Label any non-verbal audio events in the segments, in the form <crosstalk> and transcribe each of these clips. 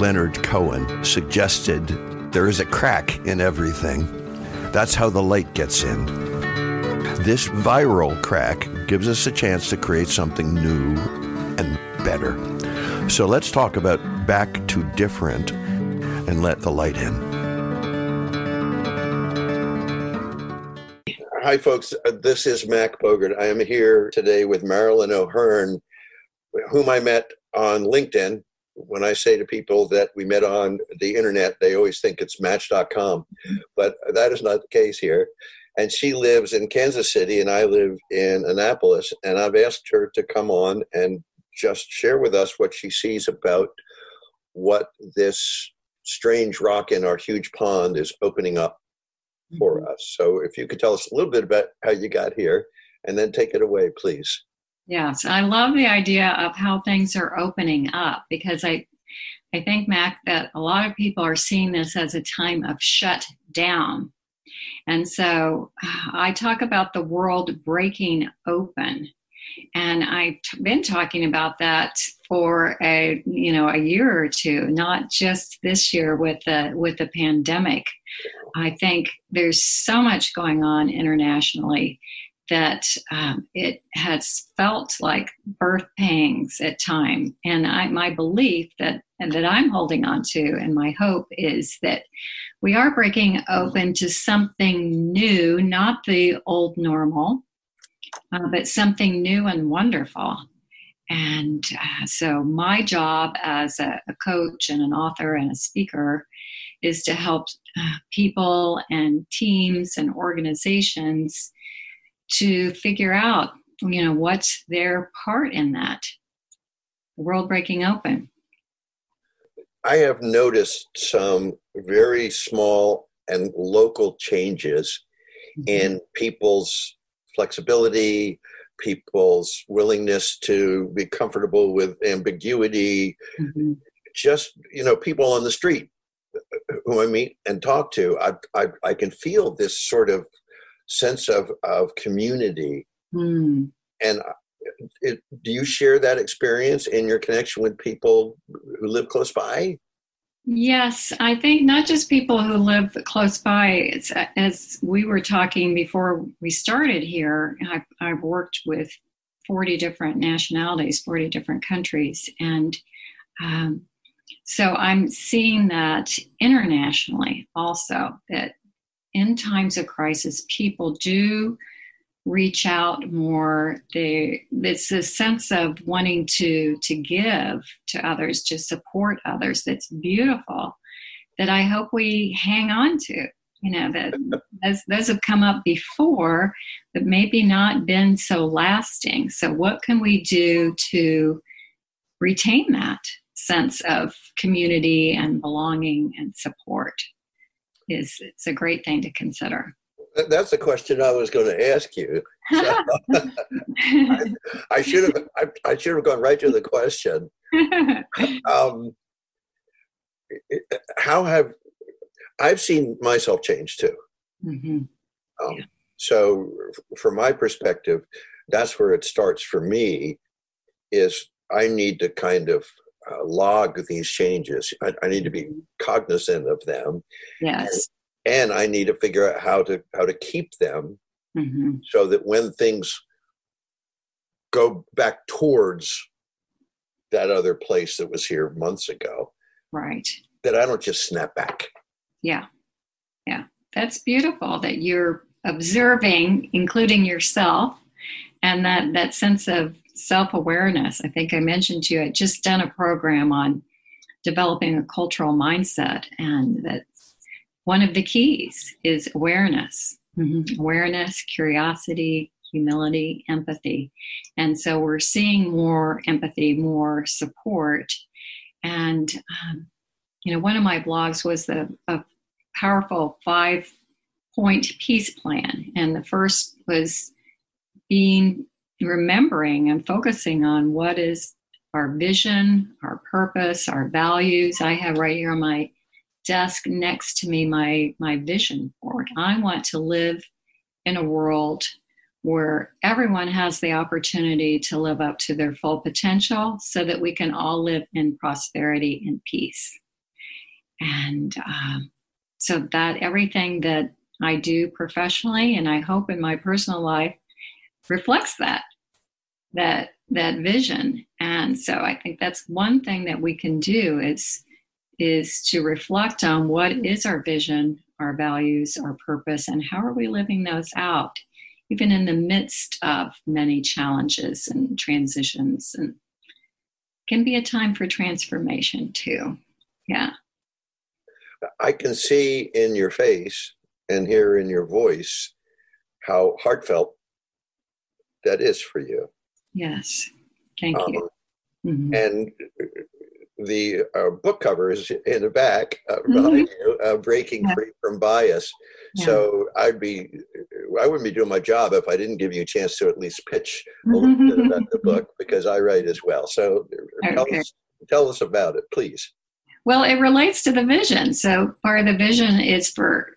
Leonard Cohen suggested there is a crack in everything. That's how the light gets in. This viral crack gives us a chance to create something new and better. So let's talk about back to different and let the light in. Hi, folks. Uh, this is Mac Bogert. I am here today with Marilyn O'Hearn, whom I met on LinkedIn. When I say to people that we met on the internet, they always think it's match.com, but that is not the case here. And she lives in Kansas City, and I live in Annapolis. And I've asked her to come on and just share with us what she sees about what this strange rock in our huge pond is opening up for mm-hmm. us. So if you could tell us a little bit about how you got here and then take it away, please. Yes, I love the idea of how things are opening up because I I think Mac that a lot of people are seeing this as a time of shut down. And so I talk about the world breaking open and I've been talking about that for a you know a year or two, not just this year with the with the pandemic. I think there's so much going on internationally that um, it has felt like birth pangs at time. And I, my belief that and that I'm holding on to, and my hope is that we are breaking open to something new, not the old normal, uh, but something new and wonderful. And uh, so, my job as a, a, coach and an author and a speaker is to help uh, people and teams and organizations to figure out, you know, what's their part in that world breaking open. I have noticed some very small and local changes mm-hmm. in people's flexibility, people's willingness to be comfortable with ambiguity. Mm-hmm. Just, you know, people on the street who I meet and talk to, I, I, I can feel this sort of sense of, of community. Mm. And it, do you share that experience in your connection with people who live close by? Yes, I think not just people who live close by. It's, as we were talking before we started here, I've, I've worked with 40 different nationalities, 40 different countries. And um, so I'm seeing that internationally also, that in times of crisis, people do reach out more. They it's a sense of wanting to to give to others to support others that's beautiful that i hope we hang on to you know that <laughs> those, those have come up before but maybe not been so lasting. So what can we do to retain that sense of community and belonging and support is it's a great thing to consider that's the question I was going to ask you. So, <laughs> I, I, should have I, I, should have gone right to the question. <laughs> Um, how have I've seen myself change too. Mm-hmm. Um, yeah. So, from my perspective, that's where it starts for me. Is I need to kind of uh, log these changes. I, I, need to be mm-hmm. cognizant of them. Yes and I need to figure out how to how to keep them mm-hmm. so that when things go back towards that other place that was here months ago, right? That I don't just snap back. Yeah, yeah, that's beautiful that you're observing, including yourself, and that that sense of self awareness. I think I mentioned to you. I just done a program on developing a cultural mindset, and that one of the keys is awareness mm-hmm. awareness curiosity humility empathy and so we're seeing more empathy more support and um, you know one of my blogs was the a powerful five point peace plan and the first was being remembering and focusing on what is our vision our purpose our values i have right here on my desk next to me my my vision board. I want to live in a world where everyone has the opportunity to live up to their full potential so that we can all live in prosperity and peace. And um, so that everything that I do professionally and I hope in my personal life reflects that that that vision. And so I think that's one thing that we can do is is to reflect on what is our vision, our values, our purpose, and how are we living those out, even in the midst of many challenges and transitions and can be a time for transformation too. Yeah. I can see in your face and hear in your voice how heartfelt that is for you. Yes. Thank you. Um, mm-hmm. And the uh, book cover is in the back uh, mm-hmm. you, uh, breaking yeah. free from bias yeah. so i'd be i wouldn't be doing my job if i didn't give you a chance to at least pitch a little bit about the book <laughs> because i write as well so okay. tell, us, tell us about it please well it relates to the vision so part of the vision is for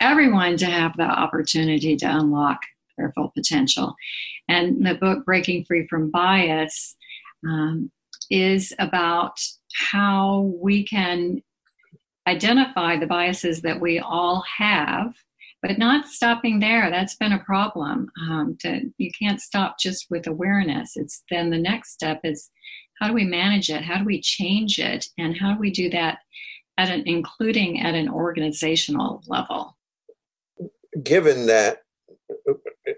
everyone to have the opportunity to unlock their full potential. And the book breaking free from bias um, is about how we can identify the biases that we all have but not stopping there. That's been a problem um, to, you can't stop just with awareness. It's then the next step is how do we manage it? How do we change it? And how do we do that at an including at an organizational level? Given that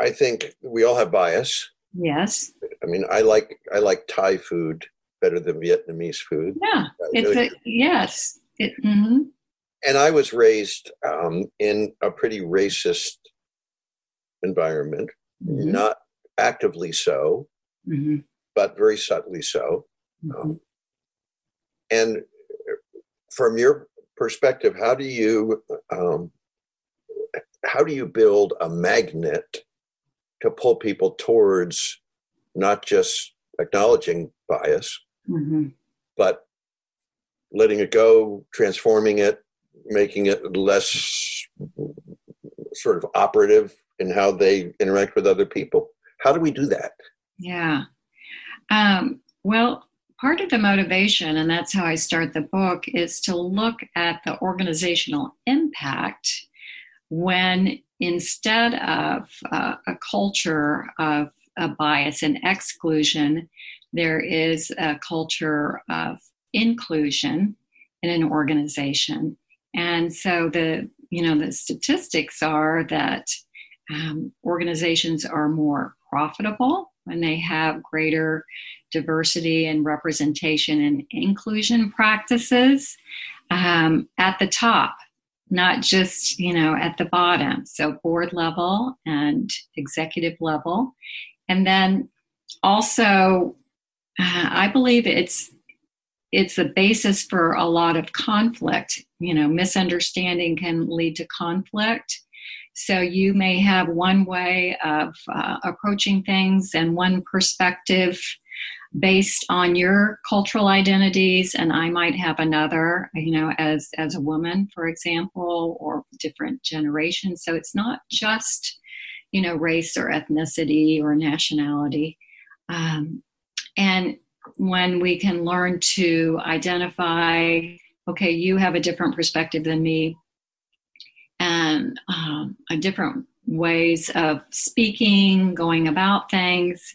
i think we all have bias yes i mean i like i like thai food better than Vietnamese food. Yeah, it's really a, yes. It, mm-hmm. And I was raised um, in a pretty racist environment, mm-hmm. not actively so, mm-hmm. but very subtly so. Mm-hmm. Um, and from your perspective, how do you um, how do you build a magnet to pull people towards not just acknowledging bias, mm-hmm. but letting it go, transforming it, making it less sort of operative in how they interact with other people. How do we do that? Yeah. Um, well, part of the motivation, and that's how I start the book, is to look at the organizational impact when instead of uh, a culture of a bias and exclusion, there is a culture of inclusion in an organization. And so the you know the statistics are that um, organizations are more profitable when they have greater diversity and representation and inclusion practices um, at the top not just you know at the bottom so board level and executive level and then also uh, I believe it's it's the basis for a lot of conflict. You know, misunderstanding can lead to conflict. So you may have one way of uh, approaching things and one perspective based on your cultural identities and i might have another you know as as a woman for example or different generations. So it's not just you know race or ethnicity or nationality. Um, and when we can learn to identify, okay, you have a different perspective than me, and um, a different ways of speaking, going about things,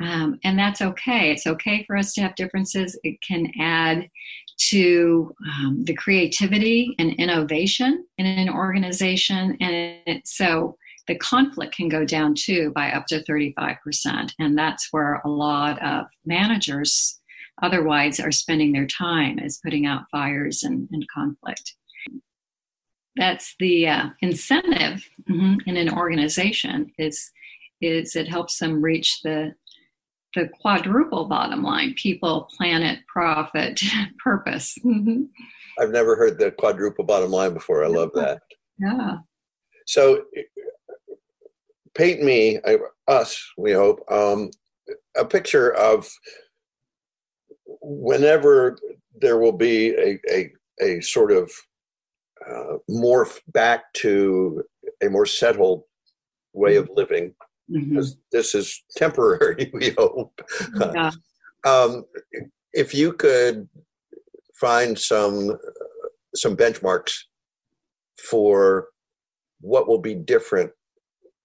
um, and that's okay. It's okay for us to have differences. It can add to um, the creativity and innovation in an organization, and it, so the conflict can go down too by up to 35%. And that's where a lot of managers otherwise are spending their time is putting out fires and, and conflict. That's the uh, incentive mm-hmm, in an organization is is it helps them reach the the quadruple bottom line people planet profit <laughs> purpose. Mm-hmm. i've never heard the quadruple bottom line before. I love that. <laughs> Yeah. So paint me, us, we hope, um, a picture of whenever there will be a, a, a sort of uh, morph back to a more settled way of living. Mm-hmm. this is temporary, <laughs> we hope. Yeah. um, if you could find some some benchmarks for what will be different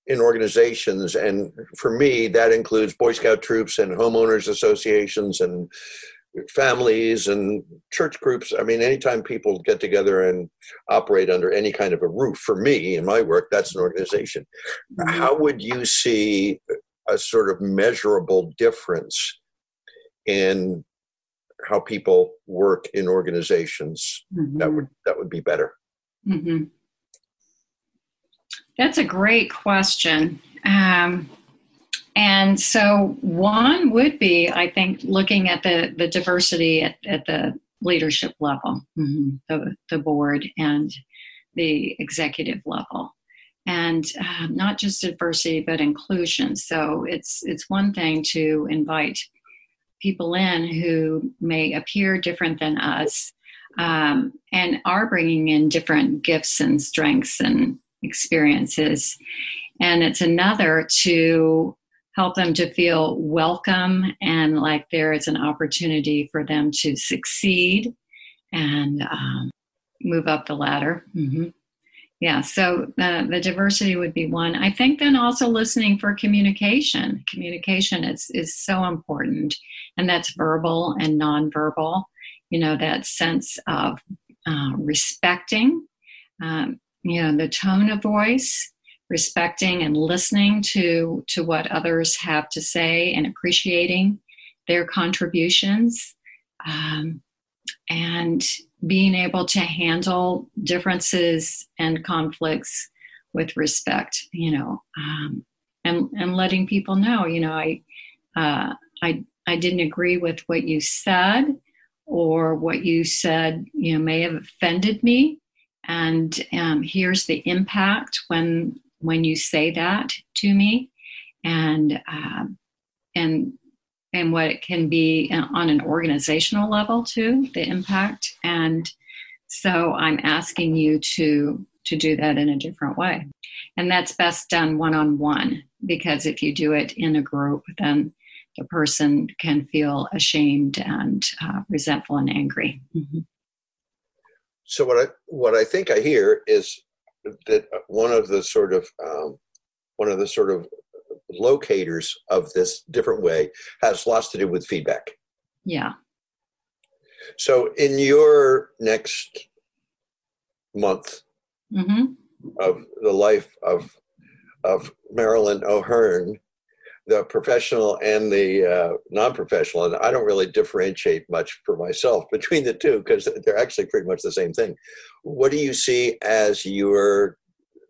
in organizations and for me that includes boy scout troops and homeowners associations and families and church groups i mean anytime people get together and operate under any kind of a roof for me in my work that's an organization mm-hmm. how would you see a sort of measurable difference in how people work in organizations mm-hmm. that would that would be better mm-hmm. that's a great question um, and so one would be i think looking at the the diversity at, at the leadership level mm-hmm. the, the board and the executive level and uh, not just diversity but inclusion so it's it's one thing to invite people in who may appear different than us um, and are bringing in different gifts and strengths and experiences. And it's another to help them to feel welcome and like there is an opportunity for them to succeed and um, move up the ladder. Mm-hmm. Yeah so the, the diversity would be one. I think then also listening for communication. Communication is is so important and that's verbal and nonverbal. You know that sense of uh, respecting um, you know the tone of voice respecting and listening to to what others have to say and appreciating their contributions um, and being able to handle differences and conflicts with respect, you know, um, and and letting people know, you know, I uh, I I didn't agree with what you said, or what you said, you know, may have offended me, and um, here's the impact when when you say that to me, and uh, and and what it can be on an organizational level too the impact. And so i'm asking you to to do that in a different way. And that's best done one on one because if you do it in a group then the person can feel ashamed and uh, resentful and angry. Mm-hmm. so what i what i think i hear is that one of the sort of um, one of the sort of locators of this different way has lots to do with feedback. Yeah. So, in your next month mm-hmm. of the life of of Marilyn O'Hearn, the professional and the uh, non-professional, and I don't really differentiate much for myself <laughs> between the two because they're actually pretty much the same thing. What do you see as your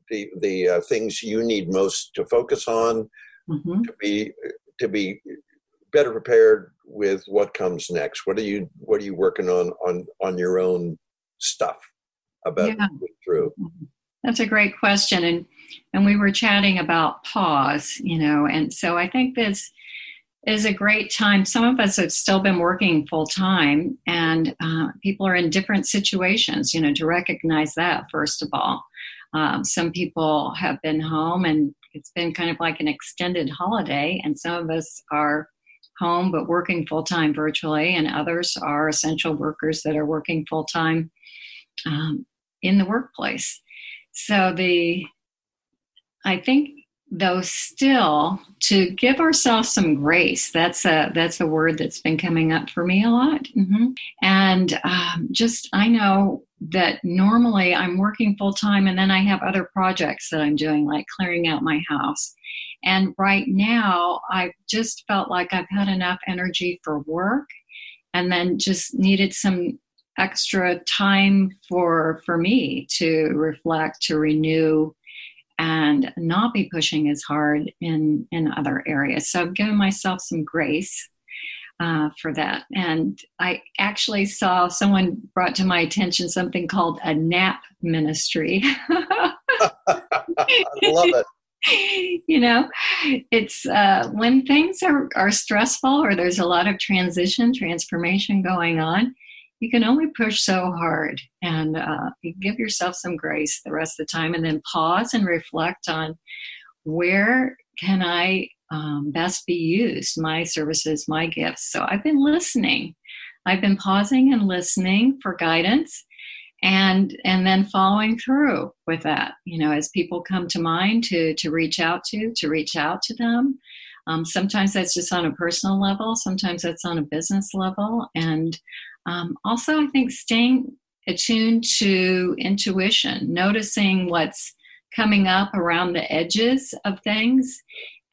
the the uh, things you need most to focus on mm-hmm. to be to be better prepared with what comes next what are you what are you working on on on your own stuff about yeah. through mm-hmm. that's a great question and and we were chatting about pause you know and so i think this is a great time some of us have still been working full time and uh, people are in different situations you know to recognize that first of all um, some people have been home and it's been kind of like an extended holiday, and some of us are home but working full time virtually, and others are essential workers that are working full time um, in the workplace. So the I think though still to give ourselves some grace that's a that's a word that's been coming up for me a lot mm-hmm. and um, just i know that normally i'm working full time and then i have other projects that i'm doing like clearing out my house and right now i've just felt like i've had enough energy for work and then just needed some extra time for for me to reflect to renew and not be pushing as hard in in other areas. So I've given myself some grace uh, for that. And I actually saw someone brought to my attention something called a nap ministry. <laughs> I love it. <laughs> You know, it's uh, when things are, are stressful or there's a lot of transition, transformation going on, you can only push so hard and uh, give yourself some grace the rest of the time and then pause and reflect on where can i um, best be used my services my gifts. So i've been listening. I've been pausing and listening for guidance and and then following through with that you know as people come to mind to to reach out to to reach out to them um, sometimes that's just on a personal level sometimes that's on a business level. And um, also i think staying attuned to intuition noticing what's coming up around the edges of things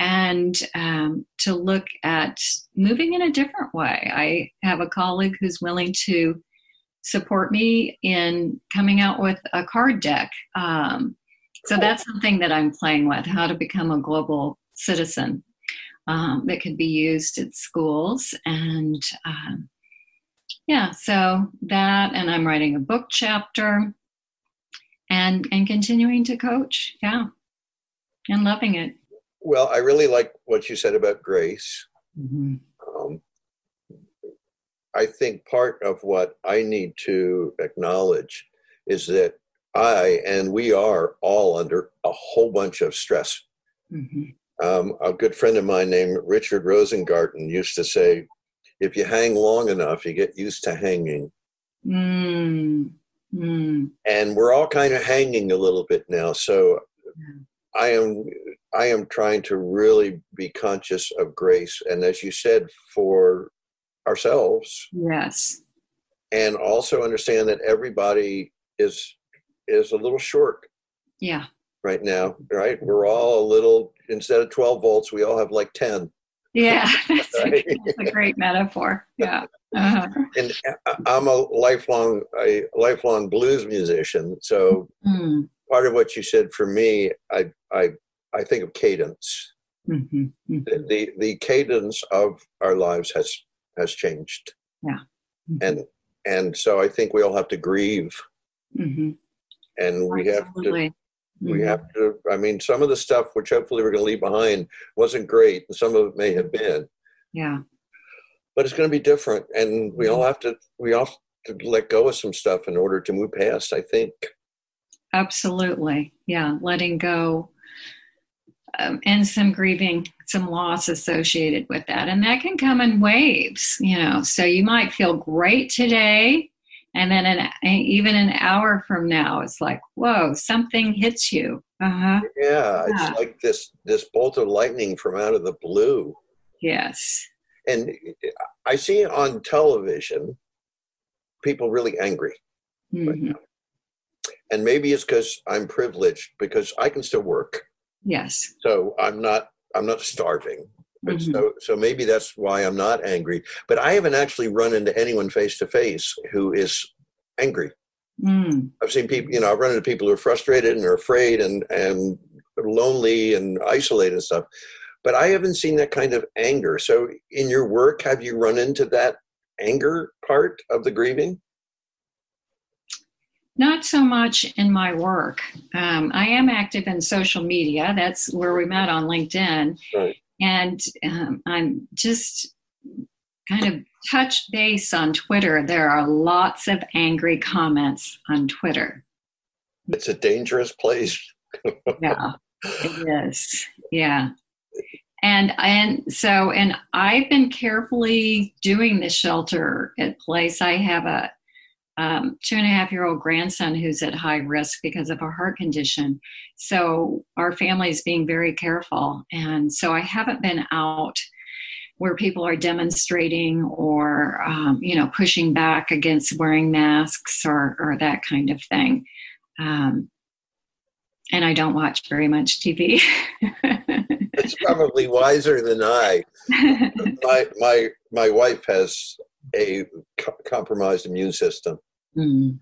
and um, to look at moving in a different way. I have a colleague who's willing to support me in coming out with a card deck. Um, so that's something that I'm playing with how to become a global citizen um, that could be used at schools. And um, yeah, so that, and I'm writing a book chapter and, and continuing to coach. Yeah, and loving it. Well, I really like what you said about grace. Mm-hmm. Um, I think part of what I need to acknowledge is that I and we are all under a whole bunch of stress. Mm-hmm. Um, a good friend of mine named Richard Rosengarten used to say, if you hang long enough, you get used to hanging. Mm. Mm. And we're all kind of hanging a little bit now. So I am I am trying to really be conscious of grace. And as you said, for ourselves. Yes. And also understand that everybody is is a little short. Yeah. Right now, right? We're all a little instead of 12 volts, we all have like 10. Yeah, <laughs> <laughs> that's, right? a, that's a great metaphor. Yeah. Uh-huh. And I'm a lifelong a lifelong blues musician, so mm. part of what you said for me, I I I think of cadence. Mm-hmm. Mm-hmm. The, the the cadence of our lives has has changed. Yeah. Mm-hmm. And and so I think we all have to grieve. Mm-hmm. And we Absolutely. have to we mm-hmm. have to I mean some of the stuff which hopefully we're gonna leave behind wasn't great and some of it may have been. Yeah. But it's gonna be different and we all mm-hmm. have to we all have to let go of some stuff in order to move past, I think. Absolutely. Yeah. Letting go um, and some grieving, some loss associated with that. And that can come in waves, you know. So you might feel great today, and then an, even an hour from now, it's like, whoa, something hits you. Uh-huh. Yeah, yeah, it's like this this bolt of lightning from out of the blue. Yes. And I see on television people really angry. Mm-hmm. Right and maybe it's because I'm privileged because I can still work. Yes. So I'm not I'm not starving. Mm-hmm. So so maybe that's why I'm not angry. But I haven't actually run into anyone face to face who is angry. Mm. I've seen people, you know, I've run into people who are frustrated and are afraid and and lonely and isolated and stuff. But I haven't seen that kind of anger. So in your work, have you run into that anger part of the grieving? Not so much in my work. Um, I am active in social media. That's where we met on LinkedIn. Right. And um, I'm just kind of touch base on Twitter. There are lots of angry comments on Twitter. It's a dangerous place. yeah, it is. Yeah. And and so and I've been carefully doing the shelter at place. I have a um, two and a half year old grandson who's at high risk because of a heart condition. So our family is being very careful. And so I haven't been out where people are demonstrating or, um, you know, pushing back against wearing masks or, or that kind of thing. Um, and I don't watch very much TV. <laughs> it's probably wiser than I. <laughs> my my my wife has a co- compromised immune system. Mm.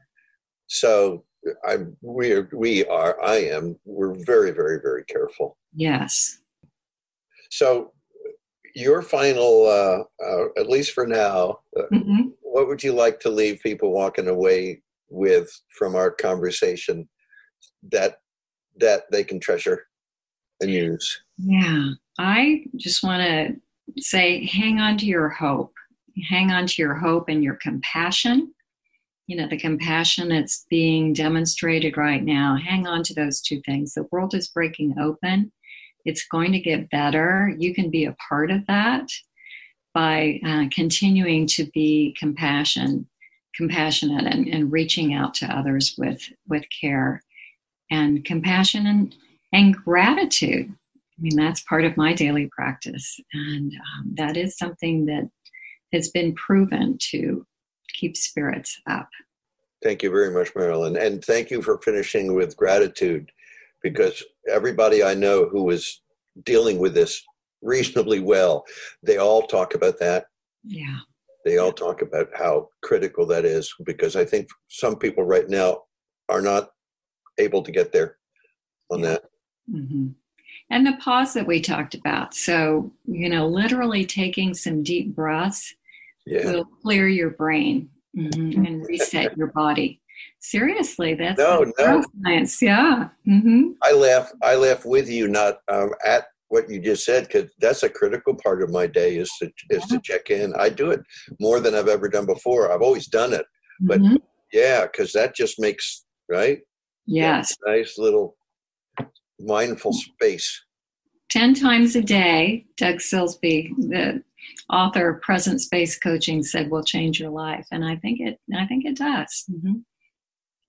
So I we are, we are I am we're very very very careful. Yes. So your final, uh, uh, at least for now, uh, mm-hmm. what would you like to leave people walking away with from our conversation that that they can treasure and use? Yeah, I just want to say, hang on to your hope hang on to your hope and your compassion you know the compassion that's being demonstrated right now. Hang on to those two things. The world is breaking open. It's going to get better. You can be a part of that by uh, continuing to be compassion compassionate and, and reaching out to others with with care. And compassion and, and gratitude. I mean, that's part of my daily practice. And um, that is something that has been proven to keep spirits up. Thank you very much, Marilyn. And thank you for finishing with gratitude because everybody I know who is dealing with this reasonably well, they all talk about that. Yeah. They all talk about how critical that is because I think some people right now are not able to get there on yeah. that. Mm-hmm. And the pause that we talked about. So, you know, literally taking some deep breaths yeah. will clear your brain mm-hmm, and reset <laughs> your body. Seriously, that's no, no. science. Yeah. Mm-hmm. I laugh. I laugh with you, not um, at what you just said, because that's a critical part of my day is to is yeah. to check in. I do it more than I've ever done before. I've always done it, but mm-hmm. yeah, because that just makes right. Yes. Nice little mindful space. 10 times a day, Doug Silsbee, the author of Presence-Based Coaching, said will change your life. And I think it I think it does. Mm-hmm.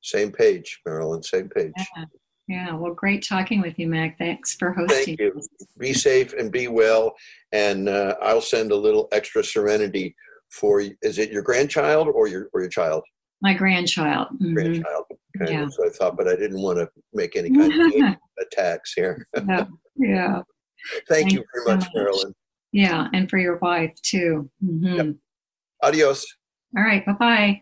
Same page, Marilyn, same page. Yeah. yeah. well, great talking with you, Mac. Thanks for hosting. Thank you. Be safe and be well. And uh, I'll send a little extra serenity for, is it your grandchild or your, or your child? My grandchild. Mm-hmm. Grandchild. Okay, yeah. so I thought, but I didn't want to make any kind of <laughs> attacks here. yeah. yeah. Thank, Thank you very much, so much, Marilyn. Yeah, and for your wife too. Mm-hmm. Yep. Adios. All right. Bye bye.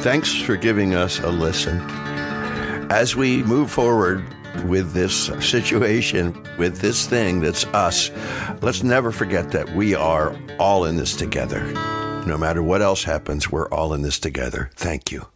Thanks for giving us a listen. As we move forward with this situation, with this thing that's us, let's never forget that we are all in this together. No matter what else happens, we're all in this together. Thank you.